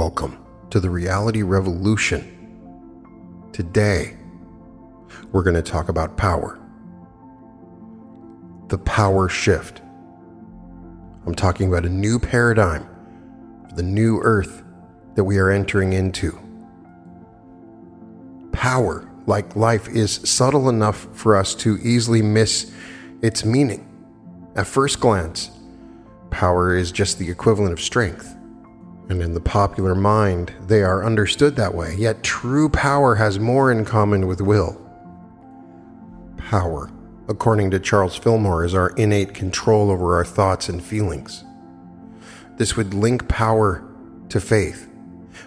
Welcome to the Reality Revolution. Today, we're going to talk about power. The power shift. I'm talking about a new paradigm the new earth that we are entering into. Power, like life, is subtle enough for us to easily miss its meaning. At first glance, power is just the equivalent of strength. And in the popular mind, they are understood that way. Yet true power has more in common with will. Power, according to Charles Fillmore, is our innate control over our thoughts and feelings. This would link power to faith,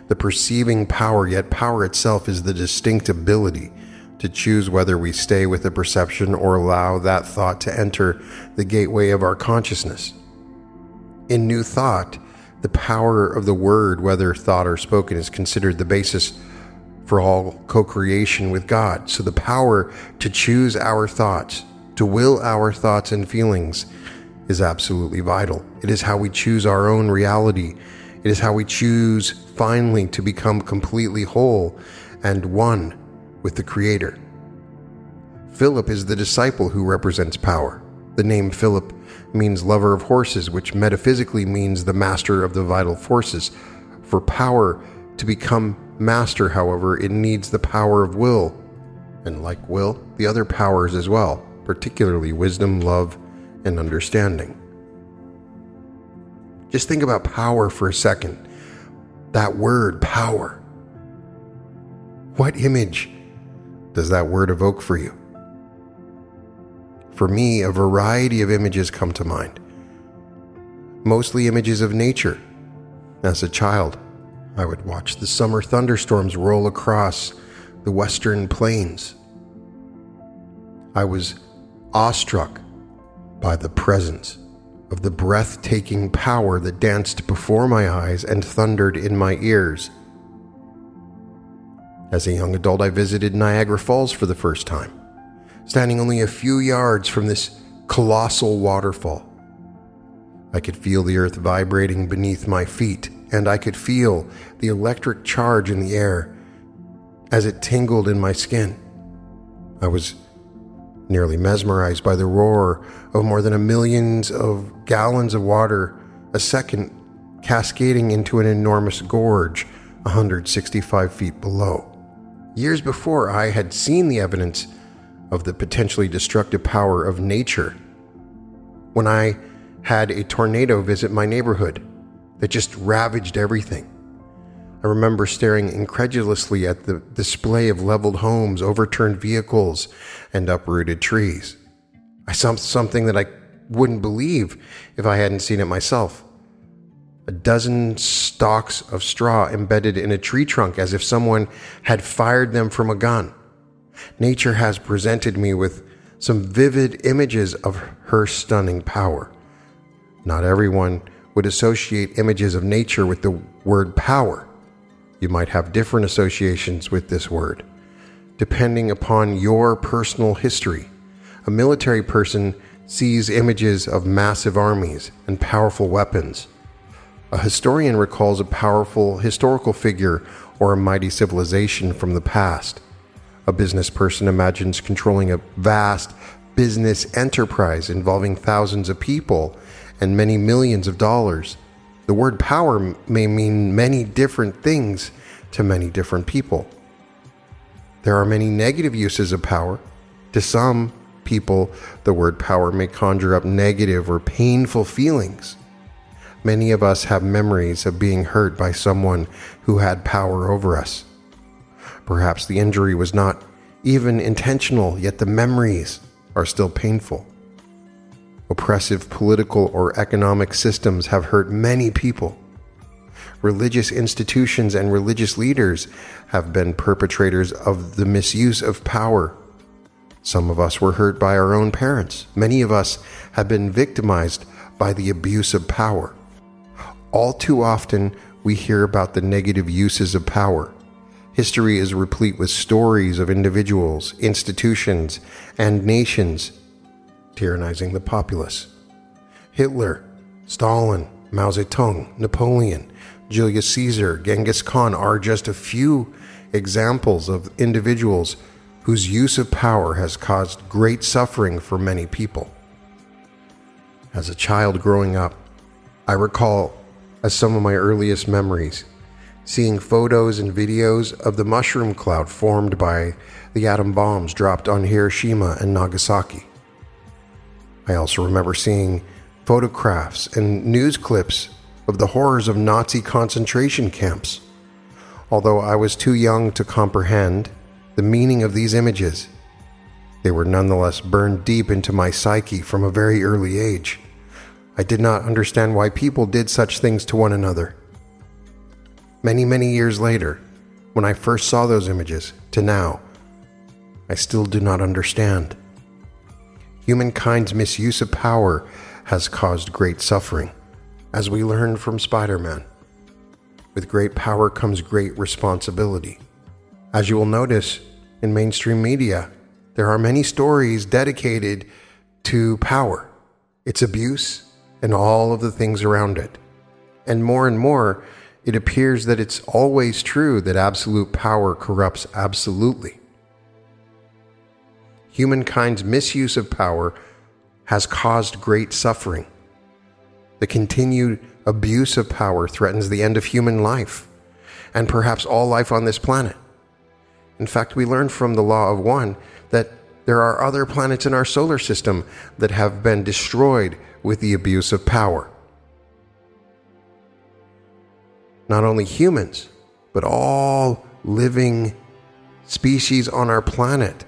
the perceiving power, yet power itself is the distinct ability to choose whether we stay with a perception or allow that thought to enter the gateway of our consciousness. In New Thought, the power of the word, whether thought or spoken, is considered the basis for all co creation with God. So the power to choose our thoughts, to will our thoughts and feelings, is absolutely vital. It is how we choose our own reality. It is how we choose finally to become completely whole and one with the Creator. Philip is the disciple who represents power. The name Philip means lover of horses, which metaphysically means the master of the vital forces. For power to become master, however, it needs the power of will, and like will, the other powers as well, particularly wisdom, love, and understanding. Just think about power for a second. That word, power. What image does that word evoke for you? For me, a variety of images come to mind. Mostly images of nature. As a child, I would watch the summer thunderstorms roll across the western plains. I was awestruck by the presence of the breathtaking power that danced before my eyes and thundered in my ears. As a young adult, I visited Niagara Falls for the first time standing only a few yards from this colossal waterfall. I could feel the earth vibrating beneath my feet, and I could feel the electric charge in the air as it tingled in my skin. I was nearly mesmerized by the roar of more than a millions of gallons of water a second cascading into an enormous gorge 165 feet below. Years before, I had seen the evidence of the potentially destructive power of nature. When I had a tornado visit my neighborhood that just ravaged everything. I remember staring incredulously at the display of leveled homes, overturned vehicles, and uprooted trees. I saw something that I wouldn't believe if I hadn't seen it myself. A dozen stalks of straw embedded in a tree trunk as if someone had fired them from a gun nature has presented me with some vivid images of her stunning power. Not everyone would associate images of nature with the word power. You might have different associations with this word, depending upon your personal history. A military person sees images of massive armies and powerful weapons. A historian recalls a powerful historical figure or a mighty civilization from the past. A business person imagines controlling a vast business enterprise involving thousands of people and many millions of dollars. The word power may mean many different things to many different people. There are many negative uses of power. To some people, the word power may conjure up negative or painful feelings. Many of us have memories of being hurt by someone who had power over us. Perhaps the injury was not even intentional, yet the memories are still painful. Oppressive political or economic systems have hurt many people. Religious institutions and religious leaders have been perpetrators of the misuse of power. Some of us were hurt by our own parents. Many of us have been victimized by the abuse of power. All too often, we hear about the negative uses of power History is replete with stories of individuals, institutions, and nations tyrannizing the populace. Hitler, Stalin, Mao Zedong, Napoleon, Julius Caesar, Genghis Khan are just a few examples of individuals whose use of power has caused great suffering for many people. As a child growing up, I recall as some of my earliest memories seeing photos and videos of the mushroom cloud formed by the atom bombs dropped on Hiroshima and Nagasaki. I also remember seeing photographs and news clips of the horrors of Nazi concentration camps. Although I was too young to comprehend the meaning of these images, they were nonetheless burned deep into my psyche from a very early age. I did not understand why people did such things to one another. Many, many years later, when I first saw those images, to now, I still do not understand. Humankind's misuse of power has caused great suffering, as we learned from Spider Man. With great power comes great responsibility. As you will notice in mainstream media, there are many stories dedicated to power, its abuse, and all of the things around it. And more and more, it appears that it's always true that absolute power corrupts absolutely. Humankind's misuse of power has caused great suffering. The continued abuse of power threatens the end of human life and perhaps all life on this planet. In fact, we learn from the law of one that there are other planets in our solar system that have been destroyed with the abuse of power. Not only humans, but all living species on our planet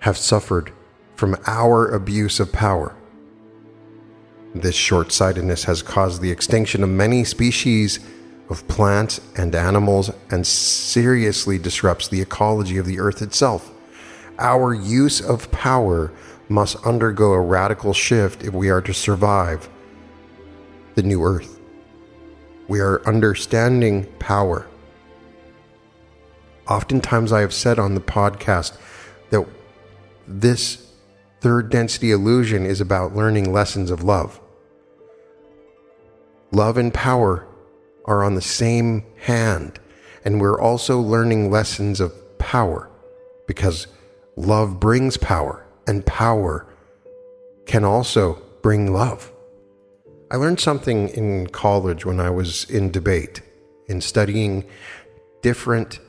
have suffered from our abuse of power. This short sightedness has caused the extinction of many species of plants and animals and seriously disrupts the ecology of the earth itself. Our use of power must undergo a radical shift if we are to survive the new earth. We are understanding power. Oftentimes, I have said on the podcast that this third density illusion is about learning lessons of love. Love and power are on the same hand, and we're also learning lessons of power because love brings power, and power can also bring love. I learned something in college when I was in debate, in studying different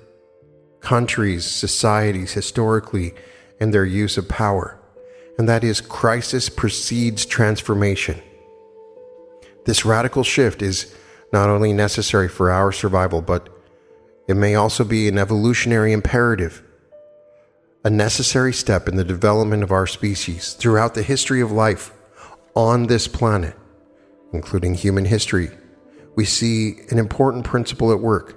countries, societies historically, and their use of power. And that is crisis precedes transformation. This radical shift is not only necessary for our survival, but it may also be an evolutionary imperative, a necessary step in the development of our species throughout the history of life on this planet including human history, we see an important principle at work.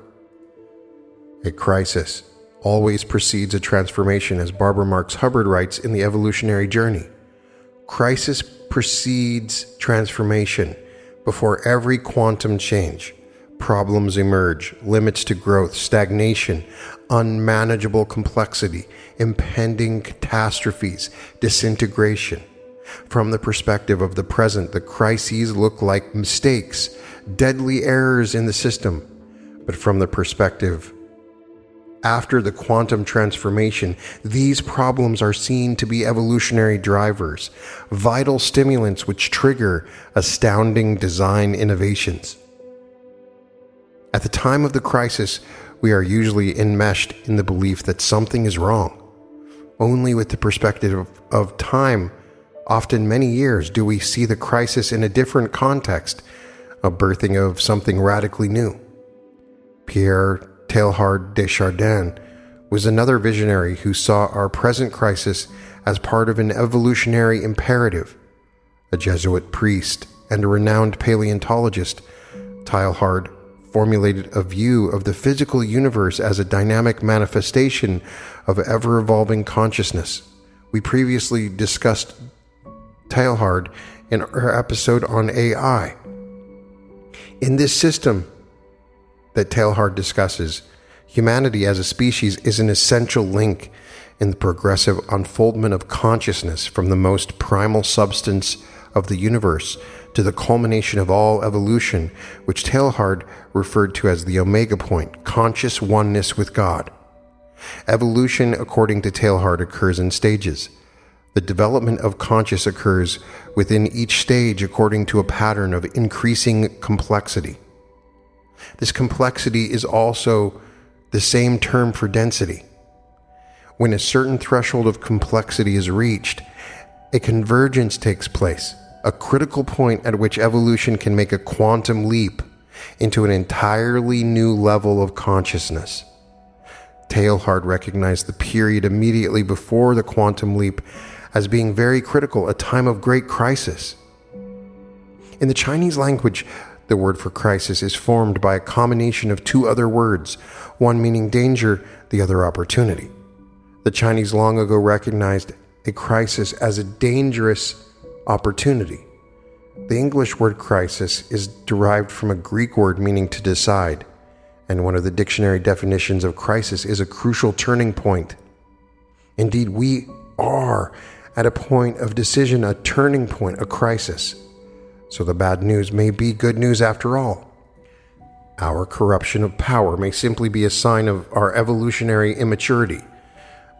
A crisis always precedes a transformation, as Barbara Marx Hubbard writes in The Evolutionary Journey. Crisis precedes transformation before every quantum change. Problems emerge, limits to growth, stagnation, unmanageable complexity, impending catastrophes, disintegration. From the perspective of the present, the crises look like mistakes, deadly errors in the system. But from the perspective after the quantum transformation, these problems are seen to be evolutionary drivers, vital stimulants which trigger astounding design innovations. At the time of the crisis, we are usually enmeshed in the belief that something is wrong. Only with the perspective of, time Often, many years, do we see the crisis in a different context, a birthing of something radically new. Pierre Teilhard de Chardin was another visionary who saw our present crisis as part of an evolutionary imperative. A Jesuit priest and a renowned paleontologist, Teilhard formulated a view of the physical universe as a dynamic manifestation of ever evolving consciousness. We previously discussed Teilhard in her episode on AI. In this system that Teilhard discusses, humanity as a species is an essential link in the progressive unfoldment of consciousness from the most primal substance of the universe to the culmination of all evolution, which Teilhard referred to as the omega point, conscious oneness with God. Evolution, according to Teilhard, occurs in stages. The development of conscious occurs within each stage according to a pattern of increasing complexity. This complexity is also the same term for density. When a certain threshold of complexity is reached, a convergence takes place, a critical point at which evolution can make a quantum leap into an entirely new level of consciousness. Teilhard recognized the period immediately before the quantum leap as being very critical, a time of great crisis. In the Chinese language, the word for crisis is formed by a combination of two other words, one meaning danger, the other opportunity. The Chinese long ago recognized a crisis as a dangerous opportunity. The English word crisis is derived from a Greek word meaning to decide, and one of the dictionary definitions of crisis is a crucial turning point. Indeed, we are at a point of decision, a turning point, a crisis. So the bad news may be good news after all. Our corruption of power may simply be a sign of our evolutionary immaturity.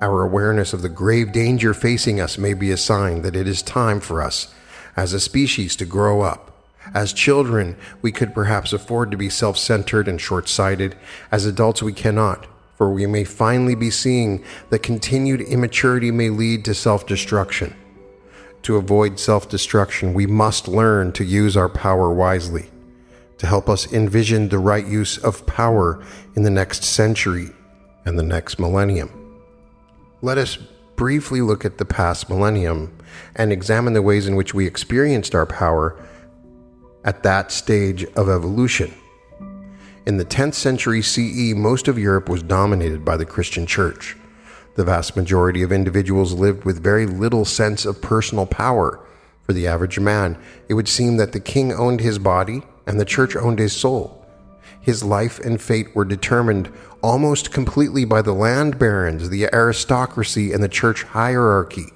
Our awareness of the grave danger facing us may be a sign that it is time for us, as a species, to grow up. As children, we could perhaps afford to be self centered and short sighted. As adults, we cannot for we may finally be seeing that continued immaturity may lead to self destruction. To avoid self destruction, we must learn to use our power wisely, to help us envision the right use of power in the next century and the next millennium. Let us briefly look at the past millennium and examine the ways in which we experienced our power at that stage of evolution. In the 10th century CE, most of Europe was dominated by the Christian church. The vast majority of individuals lived with very little sense of personal power. For the average man, it would seem that the king owned his body and the church owned his soul. His life and fate were determined almost completely by the land barons, the aristocracy, and the church hierarchy.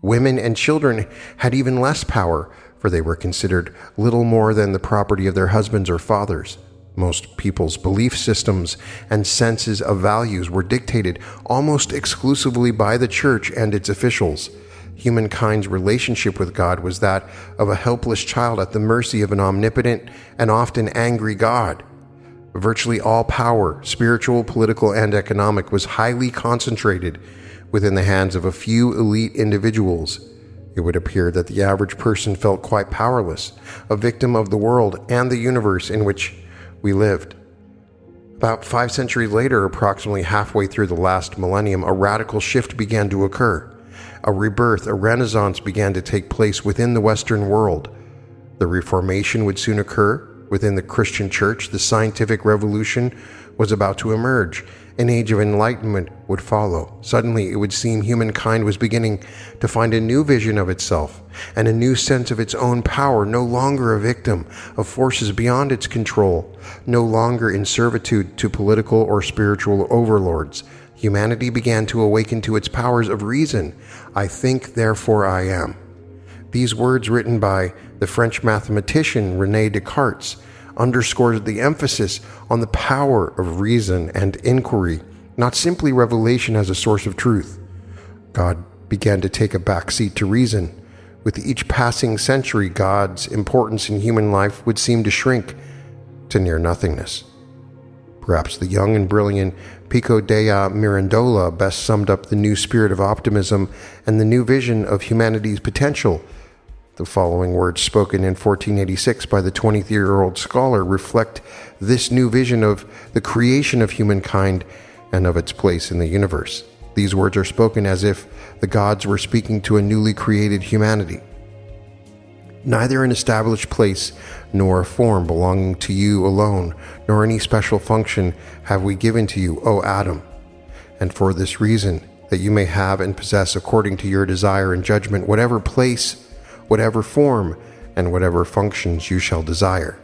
Women and children had even less power, for they were considered little more than the property of their husbands or fathers. Most people's belief systems and senses of values were dictated almost exclusively by the church and its officials. Humankind's relationship with God was that of a helpless child at the mercy of an omnipotent and often angry God. Virtually all power, spiritual, political, and economic, was highly concentrated within the hands of a few elite individuals. It would appear that the average person felt quite powerless, a victim of the world and the universe in which we lived. About five centuries later, approximately halfway through the last millennium, a radical shift began to occur. A rebirth, a renaissance began to take place within the Western world. The Reformation would soon occur within the Christian church. The scientific revolution was about to emerge, an age of enlightenment would follow. Suddenly, it would seem humankind was beginning to find a new vision of itself and a new sense of its own power, no longer a victim of forces beyond its control, no longer in servitude to political or spiritual overlords. Humanity began to awaken to its powers of reason. I think, therefore I am. These words, written by the French mathematician Rene Descartes, underscores the emphasis on the power of reason and inquiry, not simply revelation as a source of truth. God began to take a backseat to reason. With each passing century, God's importance in human life would seem to shrink to near nothingness. Perhaps the young and brilliant Pico della Mirandola best summed up the new spirit of optimism and the new vision of humanity's potential the following words, spoken in 1486 by the 20 year old scholar, reflect this new vision of the creation of humankind and of its place in the universe. These words are spoken as if the gods were speaking to a newly created humanity. Neither an established place nor a form belonging to you alone, nor any special function have we given to you, O Adam. And for this reason, that you may have and possess according to your desire and judgment whatever place whatever form and whatever functions you shall desire.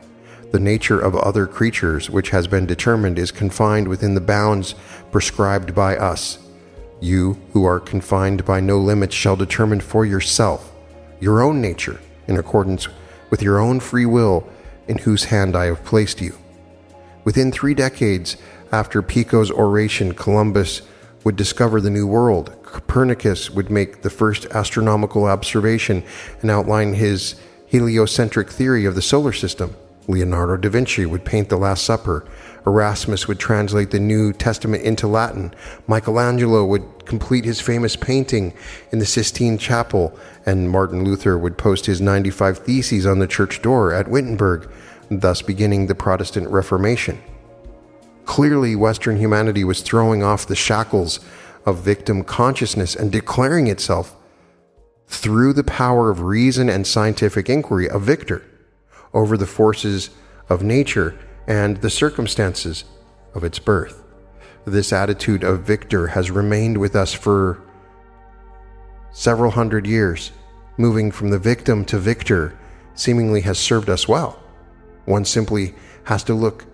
The nature of other creatures, which has been determined, is confined within the bounds prescribed by us. You, who are confined by no limits, shall determine for yourself your own nature in accordance with your own free will in whose hand I have placed you. Within three decades after Pico's oration, Columbus would discover the New World. Copernicus would make the first astronomical observation and outline his heliocentric theory of the solar system. Leonardo da Vinci would paint the Last Supper. Erasmus would translate the New Testament into Latin. Michelangelo would complete his famous painting in the Sistine Chapel. And Martin Luther would post his 95 Theses on the church door at Wittenberg, thus beginning the Protestant Reformation. Clearly, Western humanity was throwing off the shackles of victim consciousness and declaring itself, through the power of reason and scientific inquiry, a victor over the forces of nature and the circumstances of its birth. This attitude of victor has remained with us for several hundred years. Moving from the victim to victor seemingly has served us well. One simply has to look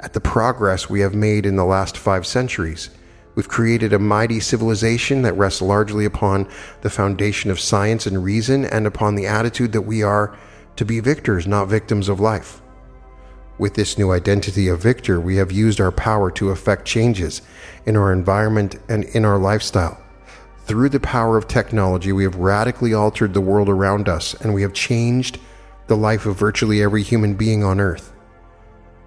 at the progress we have made in the last five centuries. We've created a mighty civilization that rests largely upon the foundation of science and reason and upon the attitude that we are to be victors, not victims of life. With this new identity of victor, we have used our power to effect changes in our environment and in our lifestyle. Through the power of technology, we have radically altered the world around us and we have changed the life of virtually every human being on earth.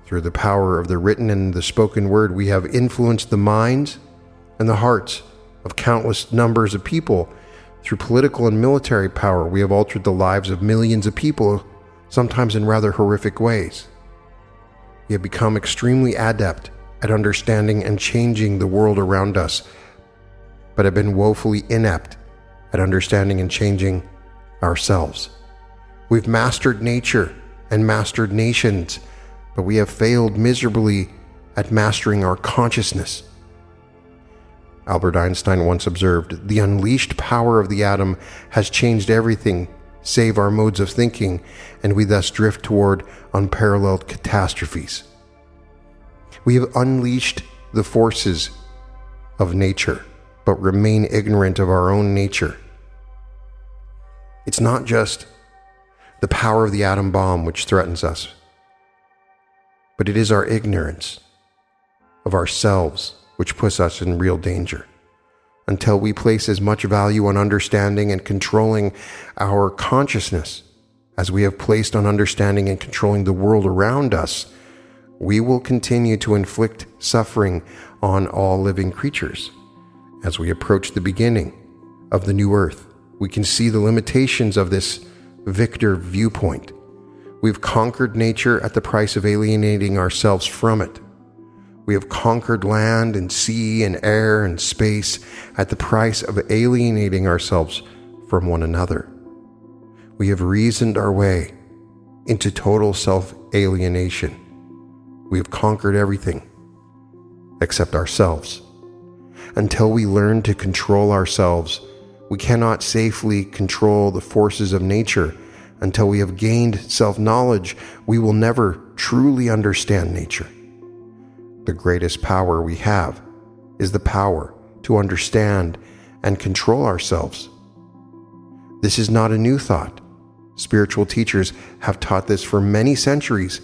Through the power of the written and the spoken word, we have influenced the minds and the hearts of countless numbers of people. Through political and military power, we have altered the lives of millions of people, sometimes in rather horrific ways. We have become extremely adept at understanding and changing the world around us, but have been woefully inept at understanding and changing ourselves. We've mastered nature and mastered nations but we have failed miserably at mastering our consciousness. Albert Einstein once observed The unleashed power of the atom has changed everything save our modes of thinking, and we thus drift toward unparalleled catastrophes. We have unleashed the forces of nature, but remain ignorant of our own nature. It's not just the power of the atom bomb which threatens us but it is our ignorance of ourselves which puts us in real danger. Until we place as much value on understanding and controlling our consciousness as we have placed on understanding and controlling the world around us, we will continue to inflict suffering on all living creatures. As we approach the beginning of the new earth, we can see the limitations of this victor viewpoint We've conquered nature at the price of alienating ourselves from it. We have conquered land and sea and air and space at the price of alienating ourselves from one another. We have reasoned our way into total self alienation. We have conquered everything except ourselves. Until we learn to control ourselves, we cannot safely control the forces of nature until we have gained self knowledge, we will never truly understand nature. The greatest power we have is the power to understand and control ourselves. This is not a new thought. Spiritual teachers have taught this for many centuries.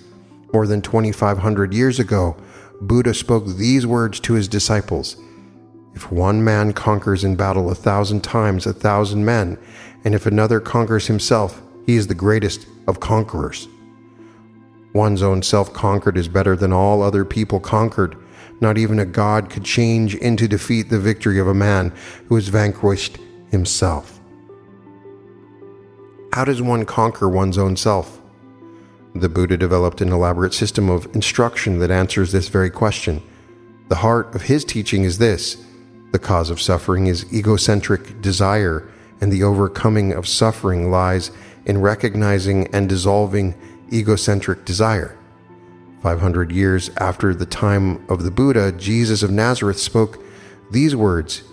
More than 2,500 years ago, Buddha spoke these words to his disciples If one man conquers in battle a thousand times a thousand men, and if another conquers himself, he is the greatest of conquerors. One's own self conquered is better than all other people conquered. Not even a god could change into defeat the victory of a man who has vanquished himself. How does one conquer one's own self? The Buddha developed an elaborate system of instruction that answers this very question. The heart of his teaching is this the cause of suffering is egocentric desire, and the overcoming of suffering lies in recognizing and dissolving egocentric desire. 500 years after the time of the Buddha, Jesus of Nazareth spoke these words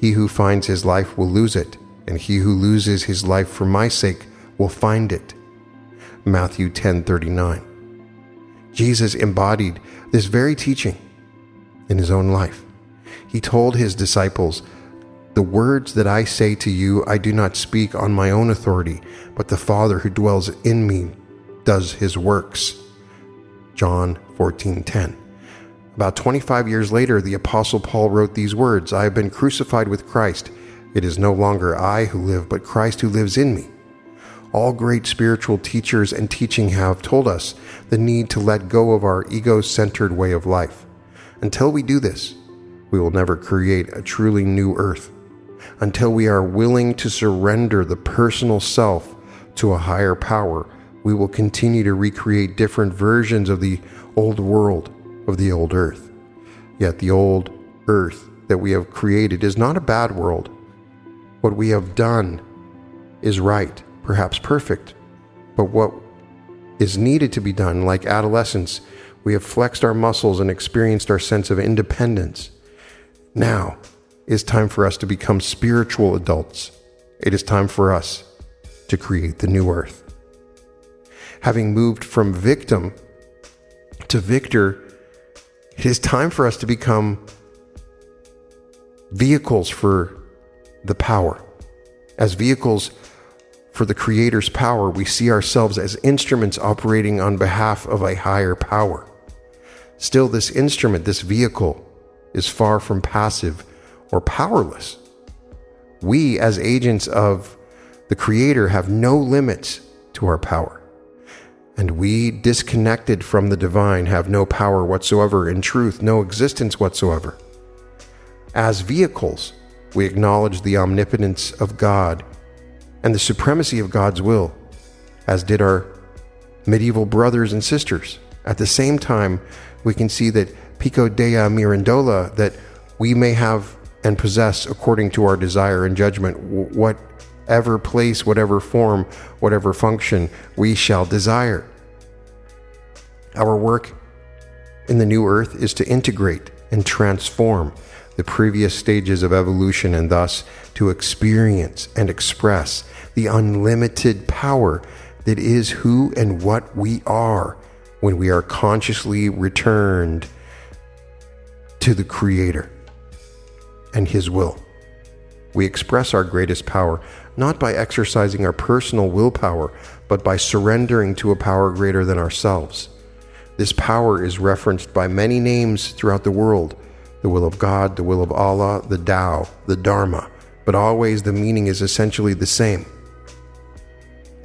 He who finds his life will lose it, and he who loses his life for my sake will find it. Matthew 10:39. Jesus embodied this very teaching in his own life. He told his disciples, The words that I say to you, I do not speak on my own authority, but the Father who dwells in me does his works. John 14:10. About 25 years later, the apostle Paul wrote these words, I have been crucified with Christ. It is no longer I who live, but Christ who lives in me. All great spiritual teachers and teaching have told us the need to let go of our ego-centered way of life. Until we do this, we will never create a truly new earth. Until we are willing to surrender the personal self to a higher power, we will continue to recreate different versions of the old world, of the old earth. Yet the old earth that we have created is not a bad world. What we have done is right, perhaps perfect, but what is needed to be done, like adolescence, we have flexed our muscles and experienced our sense of independence. Now is time for us to become spiritual adults. It is time for us to create the new earth. Having moved from victim to victor, it is time for us to become vehicles for the power. As vehicles for the Creator's power, we see ourselves as instruments operating on behalf of a higher power. Still, this instrument, this vehicle, is far from passive or powerless. We, as agents of the Creator, have no limits to our power. And we, disconnected from the divine, have no power whatsoever, in truth, no existence whatsoever. As vehicles, we acknowledge the omnipotence of God and the supremacy of God's will, as did our medieval brothers and sisters. At the same time, we can see that Pico della Mirandola, that we may have and possess according to our desire and judgment, whatever place, whatever form, whatever function we shall desire. Our work in the new earth is to integrate and transform the previous stages of evolution and thus to experience and express the unlimited power that is who and what we are when we are consciously returned to the Creator and His will. We express our greatest power not by exercising our personal willpower, but by surrendering to a power greater than ourselves. This power is referenced by many names throughout the world the will of God, the will of Allah, the Tao, the Dharma, but always the meaning is essentially the same.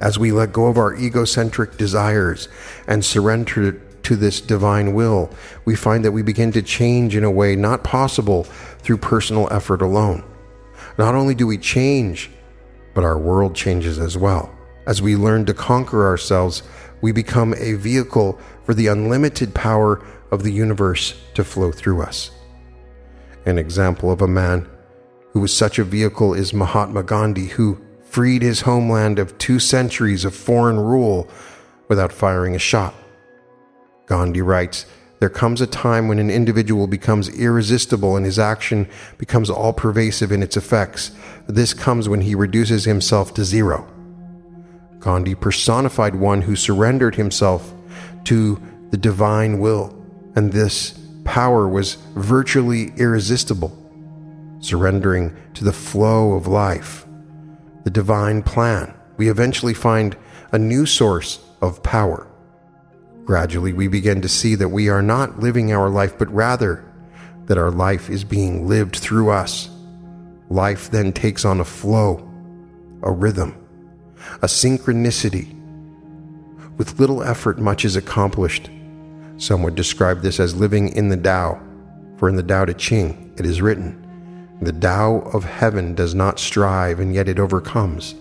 As we let go of our egocentric desires and surrender to this divine will, we find that we begin to change in a way not possible through personal effort alone. Not only do we change, but our world changes as well. As we learn to conquer ourselves, we become a vehicle for the unlimited power of the universe to flow through us. An example of a man who was such a vehicle is Mahatma Gandhi, who freed his homeland of two centuries of foreign rule without firing a shot. Gandhi writes, There comes a time when an individual becomes irresistible and his action becomes all pervasive in its effects. This comes when he reduces himself to zero. Gandhi personified one who surrendered himself to the divine will, and this power was virtually irresistible, surrendering to the flow of life the divine plan, we eventually find a new source of power. Gradually, we begin to see that we are not living our life, but rather that our life is being lived through us. Life then takes on a flow, a rhythm, a synchronicity. With little effort, much is accomplished. Some would describe this as living in the Tao, for in the Tao Te Ching it is written, the Tao of heaven does not strive, and yet it overcomes.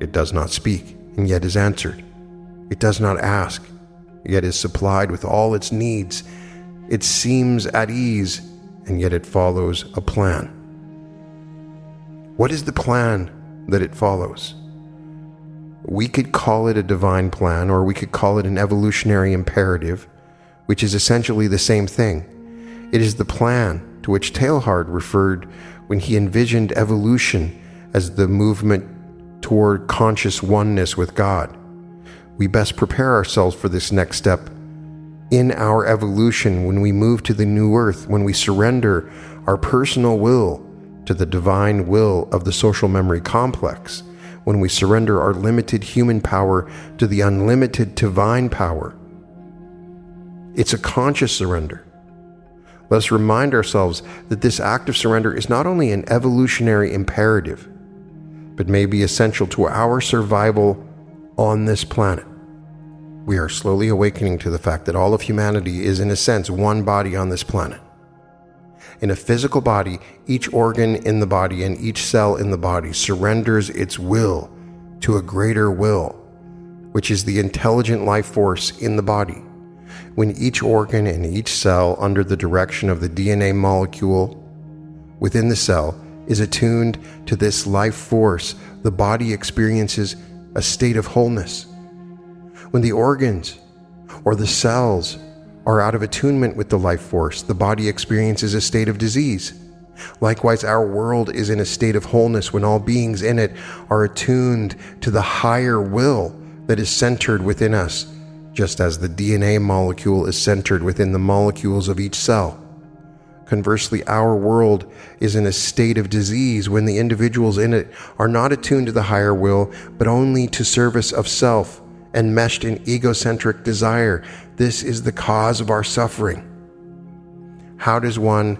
It does not speak, and yet is answered. It does not ask, yet is supplied with all its needs. It seems at ease, and yet it follows a plan. What is the plan that it follows? We could call it a divine plan, or we could call it an evolutionary imperative, which is essentially the same thing. It is the plan to which Teilhard referred when he envisioned evolution as the movement toward conscious oneness with God. We best prepare ourselves for this next step in our evolution when we move to the new earth, when we surrender our personal will to the divine will of the social memory complex when we surrender our limited human power to the unlimited divine power. It's a conscious surrender. Let us remind ourselves that this act of surrender is not only an evolutionary imperative, but may be essential to our survival on this planet. We are slowly awakening to the fact that all of humanity is, in a sense, one body on this planet. In a physical body, each organ in the body and each cell in the body surrenders its will to a greater will, which is the intelligent life force in the body. When each organ and each cell, under the direction of the DNA molecule within the cell, is attuned to this life force, the body experiences a state of wholeness. When the organs or the cells are out of attunement with the life force, the body experiences a state of disease. Likewise, our world is in a state of wholeness when all beings in it are attuned to the higher will that is centered within us, just as the DNA molecule is centered within the molecules of each cell. Conversely, our world is in a state of disease when the individuals in it are not attuned to the higher will, but only to service of self and meshed in egocentric desire. This is the cause of our suffering. How does one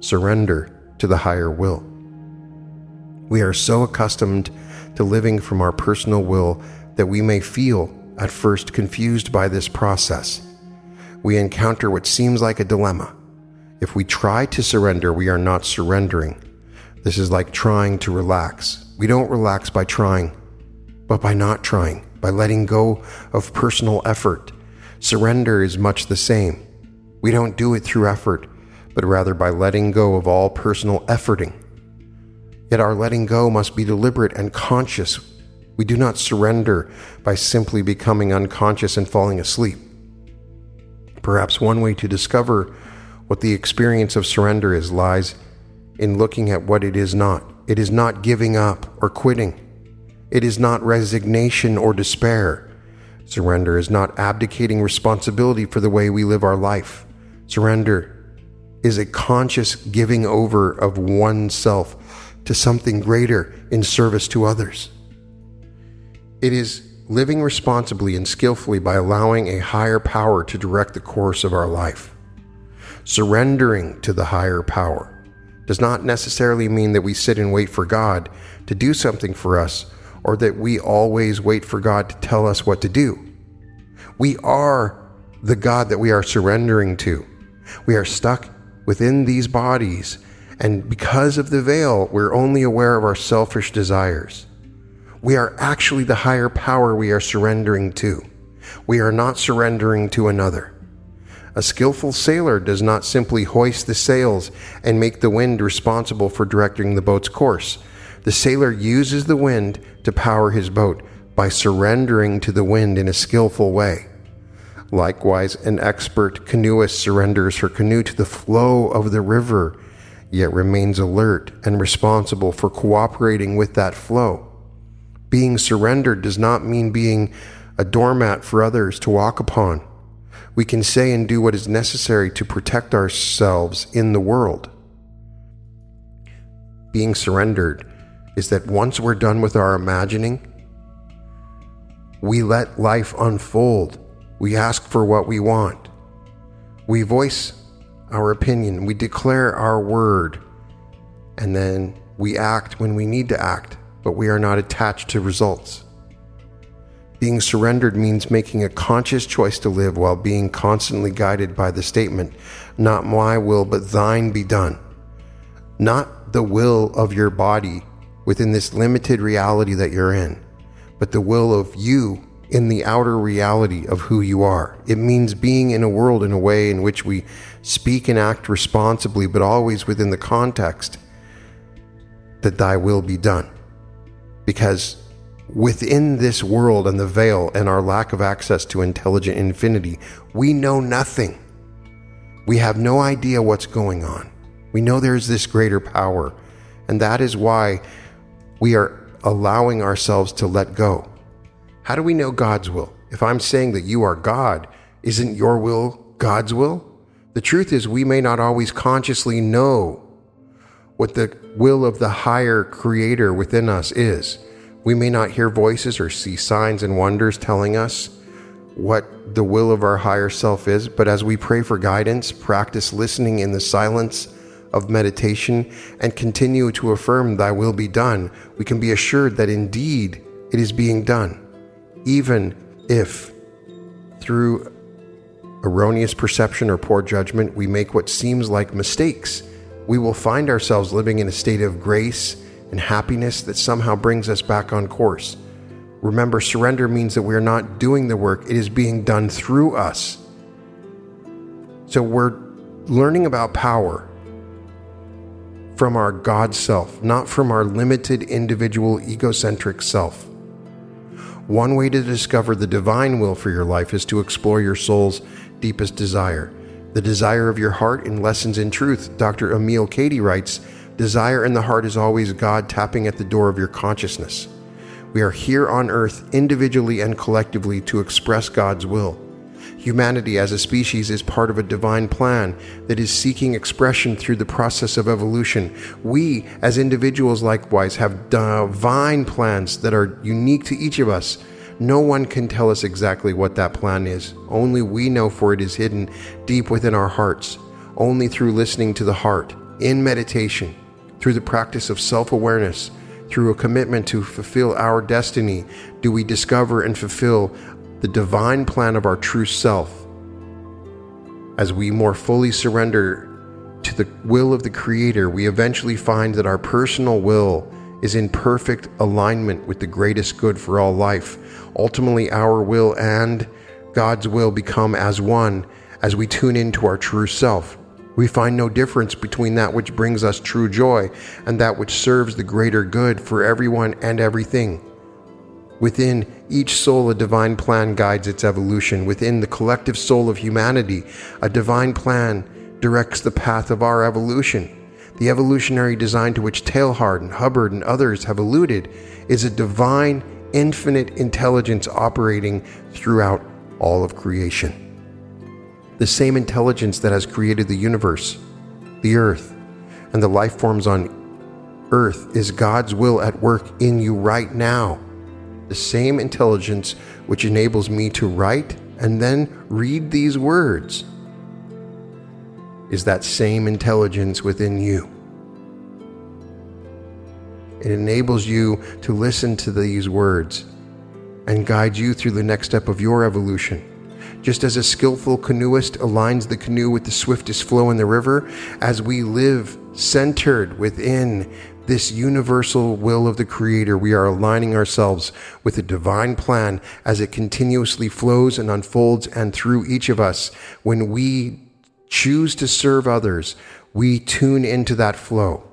surrender to the higher will? We are so accustomed to living from our personal will that we may feel at first confused by this process. We encounter what seems like a dilemma if we try to surrender, we are not surrendering. This is like trying to relax. We don't relax by trying, but by not trying, by letting go of personal effort. Surrender is much the same. We don't do it through effort, but rather by letting go of all personal efforting. Yet our letting go must be deliberate and conscious. We do not surrender by simply becoming unconscious and falling asleep. Perhaps one way to discover what the experience of surrender is lies in looking at what it is not. It is not giving up or quitting. It is not resignation or despair. Surrender is not abdicating responsibility for the way we live our life. Surrender is a conscious giving over of oneself to something greater in service to others. It is living responsibly and skillfully by allowing a higher power to direct the course of our life. Surrendering to the higher power does not necessarily mean that we sit and wait for God to do something for us or that we always wait for God to tell us what to do. We are the God that we are surrendering to. We are stuck within these bodies, and because of the veil, we're only aware of our selfish desires. We are actually the higher power we are surrendering to. We are not surrendering to another. A skillful sailor does not simply hoist the sails and make the wind responsible for directing the boat's course. The sailor uses the wind to power his boat by surrendering to the wind in a skillful way. Likewise, an expert canoeist surrenders her canoe to the flow of the river, yet remains alert and responsible for cooperating with that flow. Being surrendered does not mean being a doormat for others to walk upon we can say and do what is necessary to protect ourselves in the world. Being surrendered is that once we're done with our imagining, we let life unfold. We ask for what we want. We voice our opinion. We declare our word. And then we act when we need to act, but we are not attached to results. Being surrendered means making a conscious choice to live while being constantly guided by the statement, Not my will, but thine be done. Not the will of your body within this limited reality that you're in, but the will of you in the outer reality of who you are. It means being in a world in a way in which we speak and act responsibly, but always within the context that thy will be done. Because within this world and the veil and our lack of access to intelligent infinity, we know nothing. We have no idea what's going on. We know there's this greater power, and that is why we are allowing ourselves to let go. How do we know God's will? If I'm saying that you are God, isn't your will God's will? The truth is, we may not always consciously know what the will of the higher creator within us is. We may not hear voices or see signs and wonders telling us what the will of our higher self is, but as we pray for guidance, practice listening in the silence of meditation, and continue to affirm, Thy will be done, we can be assured that indeed it is being done, even if through erroneous perception or poor judgment we make what seems like mistakes. We will find ourselves living in a state of grace and happiness that somehow brings us back on course. Remember, surrender means that we are not doing the work, it is being done through us. So we're learning about power from our God self, not from our limited individual egocentric self. One way to discover the divine will for your life is to explore your soul's deepest desire. The desire of your heart in Lessons in Truth, Dr. Emilie Cady writes Desire in the heart is always God tapping at the door of your consciousness. We are here on earth individually and collectively to express God's will. Humanity as a species is part of a divine plan that is seeking expression through the process of evolution. We, as individuals, likewise, have divine plans that are unique to each of us. No one can tell us exactly what that plan is. Only we know, for it is hidden deep within our hearts. Only through listening to the heart, in meditation, through the practice of self awareness, through a commitment to fulfill our destiny, do we discover and fulfill the divine plan of our true self, as we more fully surrender to the will of the Creator, we eventually find that our personal will is in perfect alignment with the greatest good for all life. Ultimately, our will and God's will become as one as we tune into our true self. We find no difference between that which brings us true joy and that which serves the greater good for everyone and everything. Within each soul, a divine plan guides its evolution. Within the collective soul of humanity, a divine plan directs the path of our evolution. The evolutionary design to which Teilhard and Hubbard and others have alluded is a divine, infinite intelligence operating throughout all of creation. The same intelligence that has created the universe, the earth, and the life forms on earth is God's will at work in you right now the same intelligence which enables me to write and then read these words is that same intelligence within you. It enables you to listen to these words and guide you through the next step of your evolution. Just as a skillful canoeist aligns the canoe with the swiftest flow in the river, as we live centered within this universal will of the Creator, we are aligning ourselves with the divine plan as it continuously flows and unfolds and through each of us. When we choose to serve others, we tune into that flow.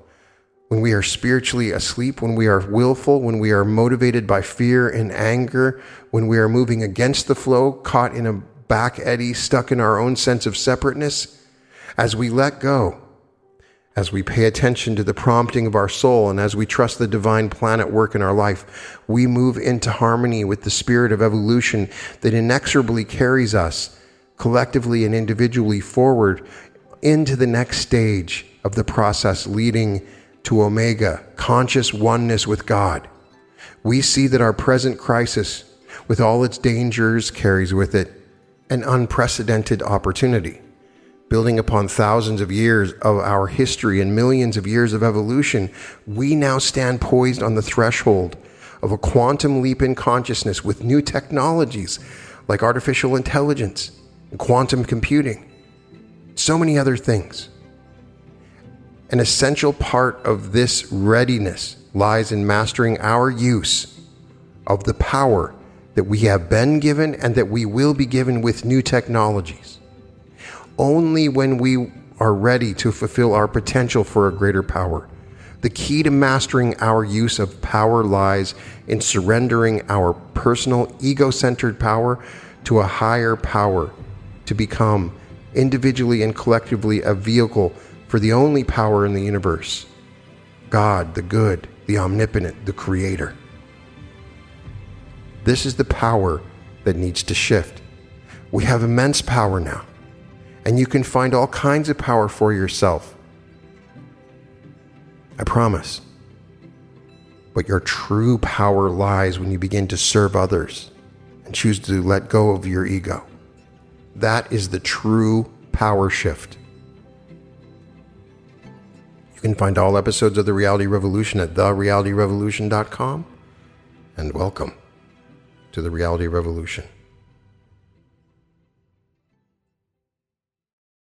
When we are spiritually asleep, when we are willful, when we are motivated by fear and anger, when we are moving against the flow, caught in a back eddy, stuck in our own sense of separateness, as we let go, as we pay attention to the prompting of our soul and as we trust the divine plan at work in our life, we move into harmony with the spirit of evolution that inexorably carries us collectively and individually forward into the next stage of the process leading to Omega, conscious oneness with God. We see that our present crisis, with all its dangers, carries with it an unprecedented opportunity building upon thousands of years of our history and millions of years of evolution, we now stand poised on the threshold of a quantum leap in consciousness with new technologies like artificial intelligence and quantum computing, so many other things. An essential part of this readiness lies in mastering our use of the power that we have been given and that we will be given with new technologies only when we are ready to fulfill our potential for a greater power. The key to mastering our use of power lies in surrendering our personal ego centered power to a higher power to become individually and collectively a vehicle for the only power in the universe God, the good, the omnipotent, the creator. This is the power that needs to shift. We have immense power now and you can find all kinds of power for yourself. I promise. But your true power lies when you begin to serve others and choose to let go of your ego. That is the true power shift. You can find all episodes of The Reality Revolution at therealityrevolution.com. And welcome to The Reality Revolution.